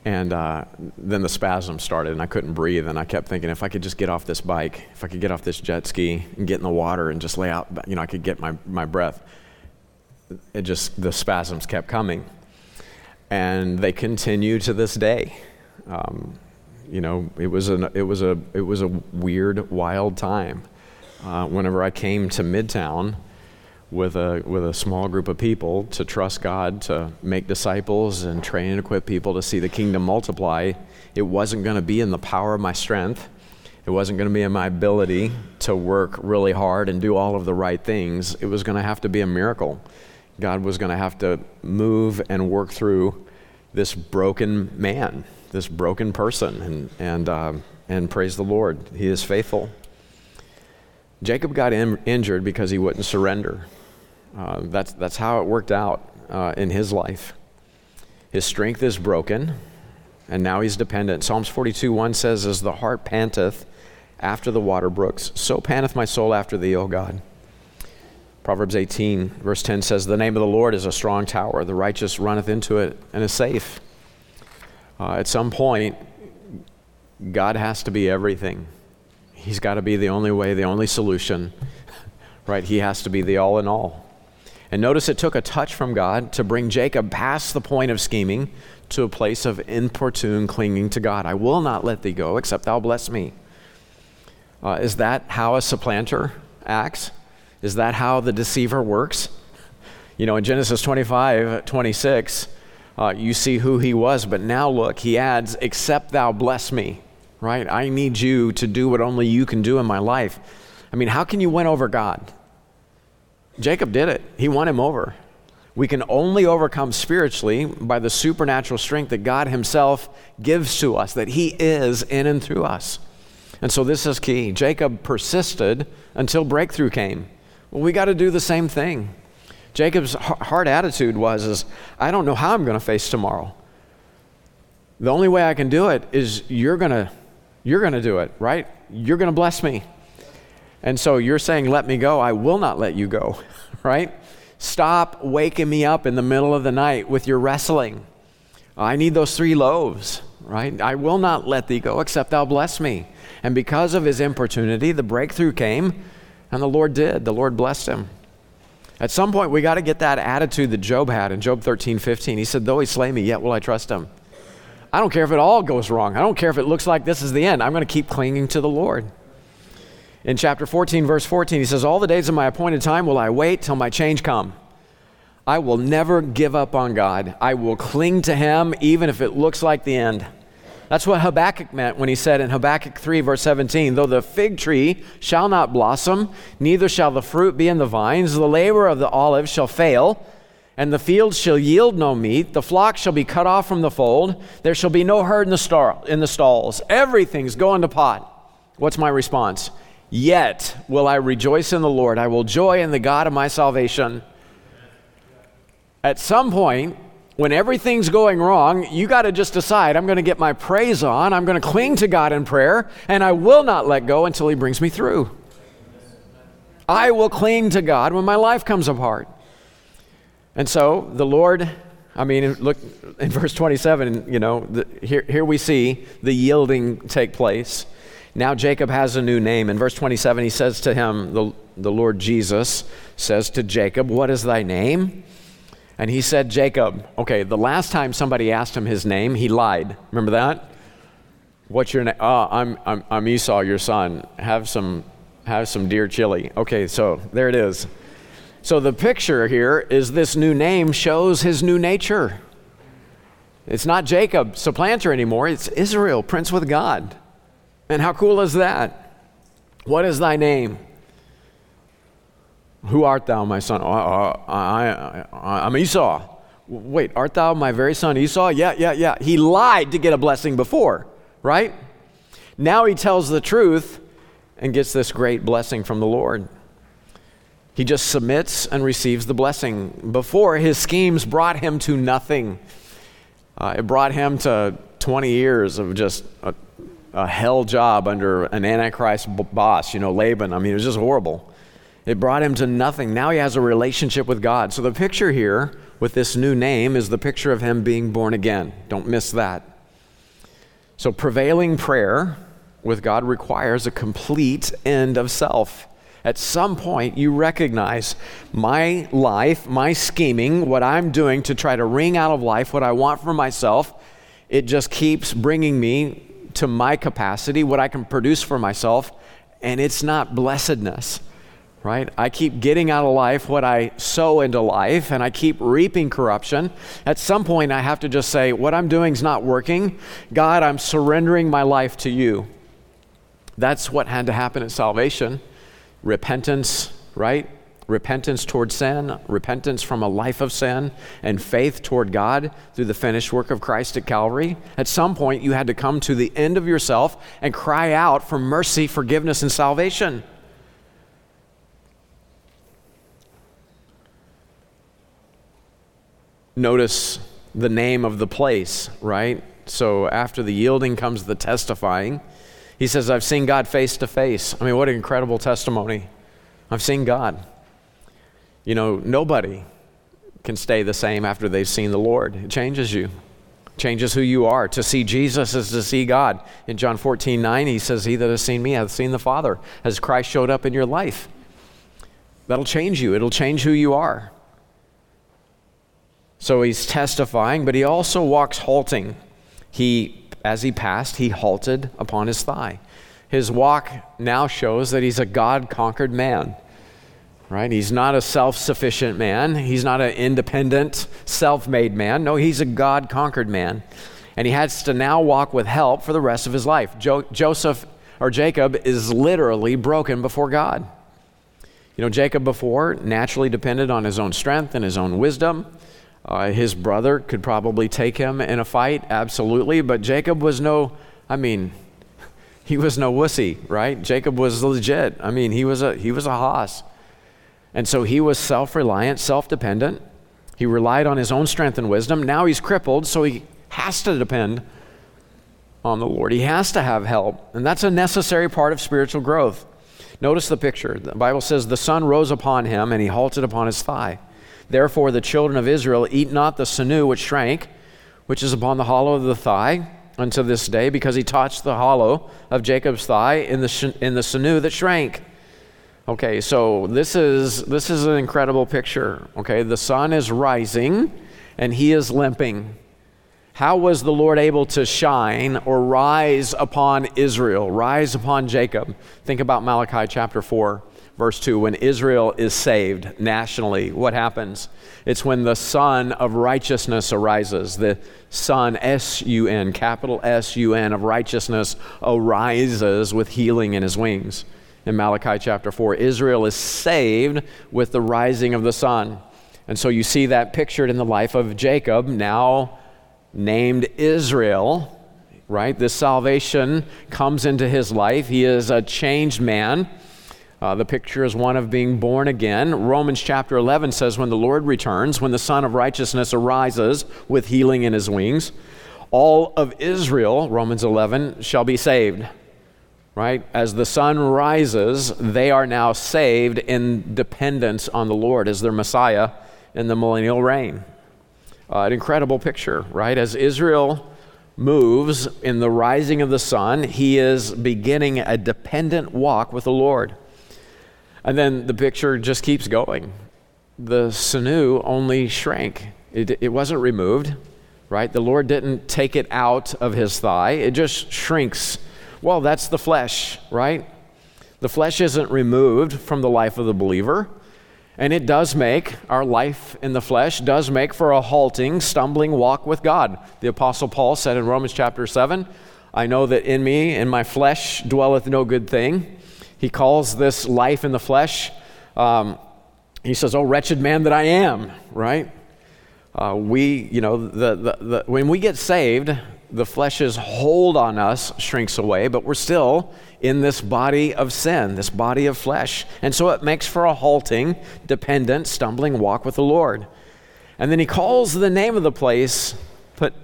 and uh, then the spasm started, and I couldn't breathe. And I kept thinking, if I could just get off this bike, if I could get off this jet ski and get in the water and just lay out, you know, I could get my, my breath. It just, the spasms kept coming. And they continue to this day. Um, you know, it was, an, it, was a, it was a weird, wild time. Uh, whenever I came to Midtown, with a, with a small group of people to trust God to make disciples and train and equip people to see the kingdom multiply, it wasn't going to be in the power of my strength. It wasn't going to be in my ability to work really hard and do all of the right things. It was going to have to be a miracle. God was going to have to move and work through this broken man, this broken person, and, and, uh, and praise the Lord. He is faithful. Jacob got in, injured because he wouldn't surrender. Uh, that's, that's how it worked out uh, in his life. His strength is broken, and now he's dependent. Psalms 42 1 says, As the hart panteth after the water brooks, so panteth my soul after thee, O God. Proverbs 18, verse 10 says, The name of the Lord is a strong tower. The righteous runneth into it and is safe. Uh, at some point, God has to be everything. He's got to be the only way, the only solution, right? He has to be the all in all. And notice it took a touch from God to bring Jacob past the point of scheming to a place of importune clinging to God. I will not let thee go except thou bless me. Uh, is that how a supplanter acts? Is that how the deceiver works? You know, in Genesis 25, 26, uh, you see who he was, but now look, he adds, except thou bless me, right? I need you to do what only you can do in my life. I mean, how can you win over God? Jacob did it, he won him over. We can only overcome spiritually by the supernatural strength that God Himself gives to us, that He is in and through us. And so this is key. Jacob persisted until breakthrough came. Well, we got to do the same thing. Jacob's hard attitude was is I don't know how I'm going to face tomorrow. The only way I can do it is you're going to you're going to do it, right? You're going to bless me. And so you're saying, let me go. I will not let you go, right? Stop waking me up in the middle of the night with your wrestling. I need those three loaves, right? I will not let thee go except thou bless me. And because of his importunity, the breakthrough came, and the Lord did. The Lord blessed him. At some point, we got to get that attitude that Job had in Job 13, 15. He said, Though he slay me, yet will I trust him. I don't care if it all goes wrong. I don't care if it looks like this is the end. I'm going to keep clinging to the Lord. In chapter 14, verse 14, he says, All the days of my appointed time will I wait till my change come. I will never give up on God. I will cling to him even if it looks like the end. That's what Habakkuk meant when he said in Habakkuk 3, verse 17, Though the fig tree shall not blossom, neither shall the fruit be in the vines, the labor of the olive shall fail, and the fields shall yield no meat, the flock shall be cut off from the fold, there shall be no herd in the, star, in the stalls. Everything's going to pot. What's my response? Yet will I rejoice in the Lord. I will joy in the God of my salvation. At some point, when everything's going wrong, you got to just decide I'm going to get my praise on, I'm going to cling to God in prayer, and I will not let go until He brings me through. I will cling to God when my life comes apart. And so the Lord, I mean, look in verse 27, you know, the, here, here we see the yielding take place. Now Jacob has a new name. In verse 27, he says to him, the, the Lord Jesus says to Jacob, What is thy name? And he said, Jacob. Okay, the last time somebody asked him his name, he lied. Remember that? What's your name? Oh, ah, I'm, I'm, I'm Esau, your son. Have some have some deer chili. Okay, so there it is. So the picture here is this new name shows his new nature. It's not Jacob, supplanter anymore. It's Israel, prince with God. And how cool is that? What is thy name? Who art thou, my son? Oh, uh, I, I'm Esau. Wait, art thou my very son Esau? Yeah, yeah, yeah. He lied to get a blessing before, right? Now he tells the truth and gets this great blessing from the Lord. He just submits and receives the blessing. Before, his schemes brought him to nothing. Uh, it brought him to 20 years of just a, a hell job under an Antichrist boss, you know, Laban. I mean, it was just horrible. It brought him to nothing. Now he has a relationship with God. So the picture here with this new name is the picture of him being born again. Don't miss that. So prevailing prayer with God requires a complete end of self. At some point, you recognize my life, my scheming, what I'm doing to try to wring out of life what I want for myself, it just keeps bringing me to my capacity, what I can produce for myself, and it's not blessedness right? I keep getting out of life what I sow into life, and I keep reaping corruption. At some point, I have to just say, What I'm doing is not working. God, I'm surrendering my life to you. That's what had to happen at salvation repentance, right? Repentance toward sin, repentance from a life of sin, and faith toward God through the finished work of Christ at Calvary. At some point, you had to come to the end of yourself and cry out for mercy, forgiveness, and salvation. Notice the name of the place, right? So after the yielding comes the testifying. He says, I've seen God face to face. I mean, what an incredible testimony. I've seen God. You know, nobody can stay the same after they've seen the Lord. It changes you, changes who you are. To see Jesus is to see God. In John 14, 9, he says, He that has seen me hath seen the Father. Has Christ showed up in your life? That'll change you, it'll change who you are. So he's testifying, but he also walks halting. He, as he passed, he halted upon his thigh. His walk now shows that he's a God conquered man, right? He's not a self sufficient man. He's not an independent, self made man. No, he's a God conquered man. And he has to now walk with help for the rest of his life. Jo- Joseph or Jacob is literally broken before God. You know, Jacob before naturally depended on his own strength and his own wisdom. Uh, his brother could probably take him in a fight, absolutely, but Jacob was no, I mean, he was no wussy, right? Jacob was legit. I mean, he was a, he was a hoss. And so he was self reliant, self dependent. He relied on his own strength and wisdom. Now he's crippled, so he has to depend on the Lord. He has to have help. And that's a necessary part of spiritual growth. Notice the picture. The Bible says, The sun rose upon him, and he halted upon his thigh. Therefore, the children of Israel eat not the sinew which shrank, which is upon the hollow of the thigh, unto this day, because he touched the hollow of Jacob's thigh in the, in the sinew that shrank. Okay, so this is, this is an incredible picture. Okay, the sun is rising and he is limping. How was the Lord able to shine or rise upon Israel, rise upon Jacob? Think about Malachi chapter 4 verse 2 when Israel is saved nationally, what happens? It's when the Sun of righteousness arises. The Sun, S U N, capital S U N, of righteousness arises with healing in his wings. In Malachi chapter 4, Israel is saved with the rising of the sun. And so you see that pictured in the life of Jacob, now named Israel, right? This salvation comes into his life. He is a changed man. Uh, the picture is one of being born again. Romans chapter 11 says, When the Lord returns, when the Sun of Righteousness arises with healing in his wings, all of Israel, Romans 11, shall be saved. Right? As the sun rises, they are now saved in dependence on the Lord as their Messiah in the millennial reign. Uh, an incredible picture, right? As Israel moves in the rising of the sun, he is beginning a dependent walk with the Lord. And then the picture just keeps going. The sinew only shrank, it, it wasn't removed, right? The Lord didn't take it out of his thigh, it just shrinks. Well, that's the flesh, right? The flesh isn't removed from the life of the believer. And it does make our life in the flesh does make for a halting, stumbling walk with God. The apostle Paul said in Romans chapter 7, I know that in me in my flesh dwelleth no good thing. He calls this life in the flesh um, he says, "Oh wretched man that I am," right? Uh, we, you know, the, the, the, when we get saved, the flesh's hold on us shrinks away, but we're still in this body of sin, this body of flesh. And so it makes for a halting, dependent, stumbling walk with the Lord. And then he calls the name of the place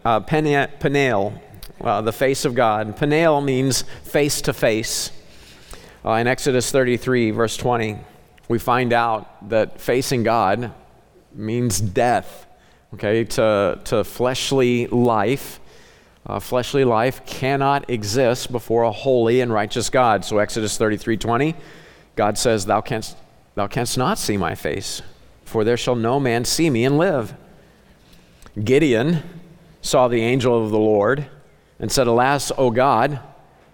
uh, Peniel, uh, the face of God. Peniel means face to face. Uh, in Exodus 33, verse 20, we find out that facing God means death, okay, to, to fleshly life uh, fleshly life cannot exist before a holy and righteous God. So Exodus 33:20, God says, "Thou canst thou canst not see my face, for there shall no man see me and live." Gideon saw the angel of the Lord and said, "Alas, O God,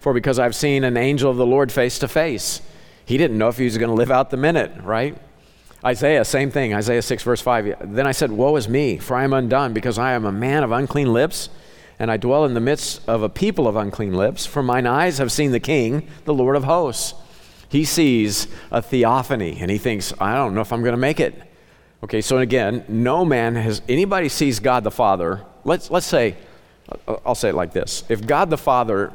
for because I've seen an angel of the Lord face to face." He didn't know if he was going to live out the minute, right? Isaiah, same thing. Isaiah 6, verse 5. Then I said, Woe is me, for I am undone, because I am a man of unclean lips and I dwell in the midst of a people of unclean lips, for mine eyes have seen the King, the Lord of hosts. He sees a theophany and he thinks, I don't know if I'm going to make it. Okay, so again, no man has, anybody sees God the Father. Let's, let's say, I'll say it like this if God the Father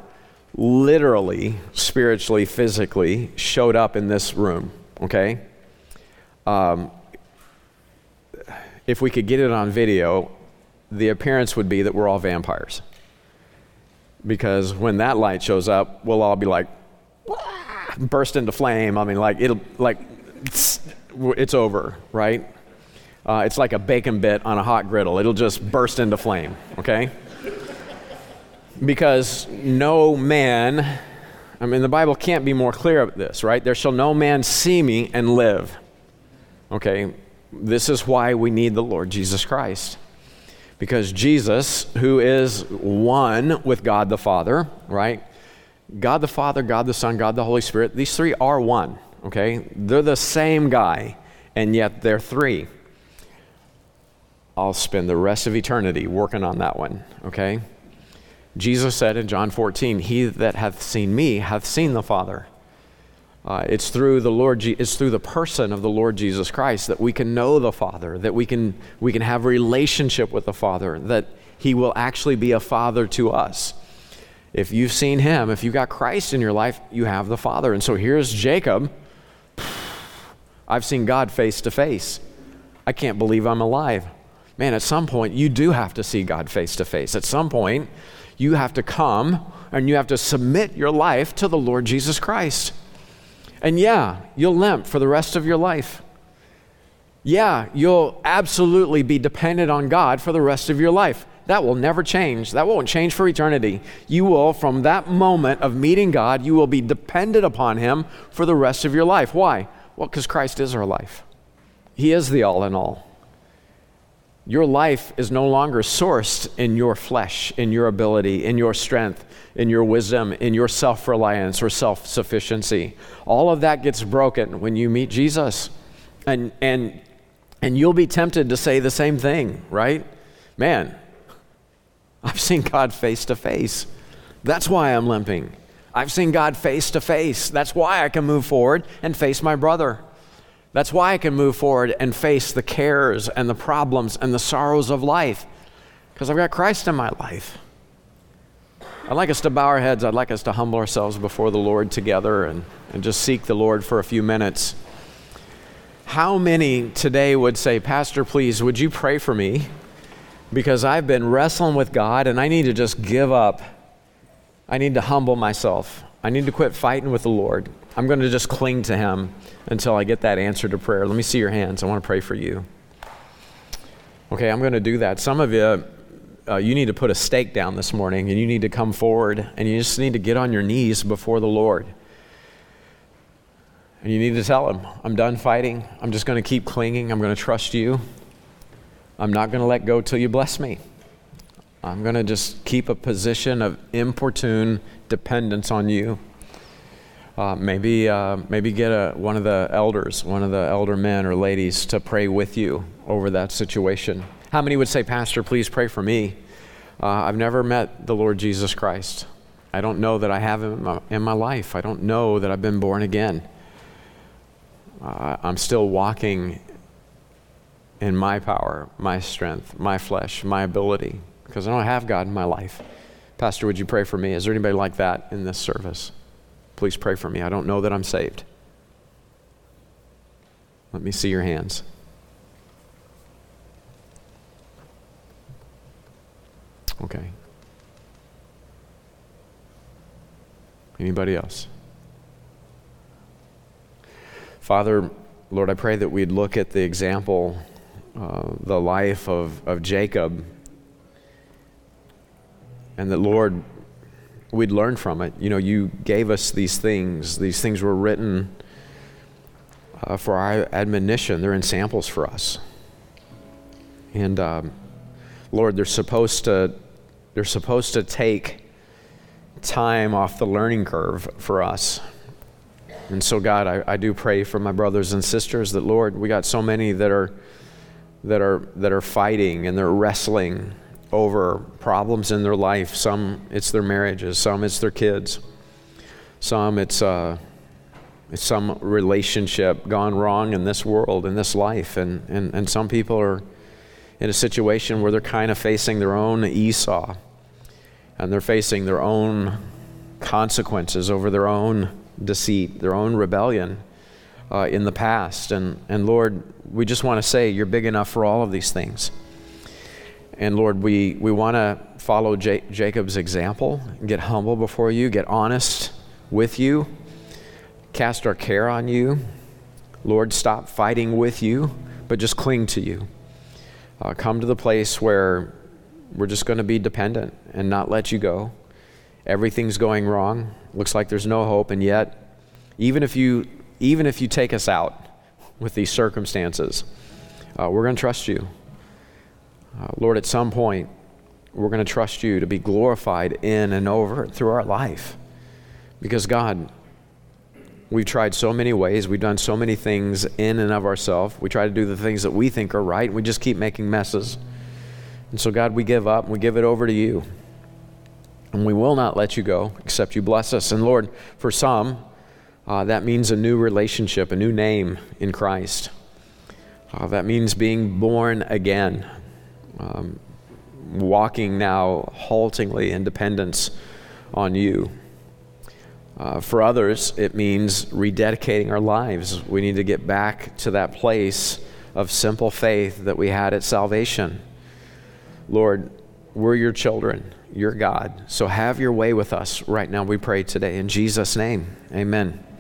literally, spiritually, physically showed up in this room, okay? Um, if we could get it on video, the appearance would be that we're all vampires. Because when that light shows up, we'll all be like, burst into flame. I mean, like, it'll, like, it's, it's over, right? Uh, it's like a bacon bit on a hot griddle. It'll just burst into flame, okay? Because no man, I mean, the Bible can't be more clear of this, right? There shall no man see me and live. Okay? This is why we need the Lord Jesus Christ because Jesus, who is one with God the Father, right? God the Father, God the Son, God the Holy Spirit, these three are one, okay? They're the same guy, and yet they're three. I'll spend the rest of eternity working on that one, okay? Jesus said in John 14, He that hath seen me hath seen the Father. Uh, it's through the Lord, Je- it's through the person of the Lord Jesus Christ that we can know the Father, that we can we can have relationship with the Father, that He will actually be a Father to us. If you've seen Him, if you've got Christ in your life, you have the Father. And so here's Jacob. I've seen God face to face. I can't believe I'm alive. Man, at some point, you do have to see God face to face. At some point, you have to come and you have to submit your life to the Lord Jesus Christ. And yeah, you'll limp for the rest of your life. Yeah, you'll absolutely be dependent on God for the rest of your life. That will never change. That won't change for eternity. You will, from that moment of meeting God, you will be dependent upon Him for the rest of your life. Why? Well, because Christ is our life, He is the all in all. Your life is no longer sourced in your flesh, in your ability, in your strength, in your wisdom, in your self reliance or self sufficiency. All of that gets broken when you meet Jesus. And, and, and you'll be tempted to say the same thing, right? Man, I've seen God face to face. That's why I'm limping. I've seen God face to face. That's why I can move forward and face my brother. That's why I can move forward and face the cares and the problems and the sorrows of life, because I've got Christ in my life. I'd like us to bow our heads. I'd like us to humble ourselves before the Lord together and, and just seek the Lord for a few minutes. How many today would say, Pastor, please, would you pray for me? Because I've been wrestling with God and I need to just give up. I need to humble myself. I need to quit fighting with the Lord. I'm going to just cling to Him until I get that answer to prayer. Let me see your hands. I want to pray for you. Okay, I'm going to do that. Some of you, uh, you need to put a stake down this morning and you need to come forward and you just need to get on your knees before the Lord. And you need to tell Him, I'm done fighting. I'm just going to keep clinging. I'm going to trust you. I'm not going to let go till you bless me. I'm going to just keep a position of importune dependence on you. Uh, maybe, uh, maybe get a, one of the elders, one of the elder men or ladies to pray with you over that situation. How many would say, Pastor, please pray for me? Uh, I've never met the Lord Jesus Christ. I don't know that I have him in my, in my life. I don't know that I've been born again. Uh, I'm still walking in my power, my strength, my flesh, my ability, because I don't have God in my life. Pastor, would you pray for me? Is there anybody like that in this service? Please pray for me. I don't know that I'm saved. Let me see your hands. Okay. Anybody else? Father, Lord, I pray that we'd look at the example, uh, the life of, of Jacob, and that, Lord, we'd learn from it. You know, you gave us these things, these things were written uh, for our admonition, they're in samples for us. And, um, Lord, they're supposed to, they're supposed to take time off the learning curve for us. And so, God, I, I do pray for my brothers and sisters that, Lord, we got so many that are, that are, that are fighting and they're wrestling over problems in their life. Some it's their marriages, some it's their kids, some it's, uh, it's some relationship gone wrong in this world, in this life. And, and, and some people are in a situation where they're kind of facing their own Esau and they're facing their own consequences over their own deceit, their own rebellion uh, in the past. And, and Lord, we just want to say you're big enough for all of these things. And Lord, we, we want to follow J- Jacob's example, get humble before you, get honest with you, cast our care on you. Lord, stop fighting with you, but just cling to you. Uh, come to the place where we're just going to be dependent and not let you go. Everything's going wrong. Looks like there's no hope, and yet, even if you even if you take us out with these circumstances, uh, we're going to trust you. Uh, Lord, at some point, we're going to trust you to be glorified in and over through our life. Because, God, we've tried so many ways, we've done so many things in and of ourselves. We try to do the things that we think are right, we just keep making messes. And so, God, we give up we give it over to you. And we will not let you go except you bless us. And Lord, for some, uh, that means a new relationship, a new name in Christ. Uh, that means being born again, um, walking now haltingly in dependence on you. Uh, for others, it means rededicating our lives. We need to get back to that place of simple faith that we had at salvation. Lord, we're your children, your God. So have your way with us right now, we pray today. In Jesus' name, amen.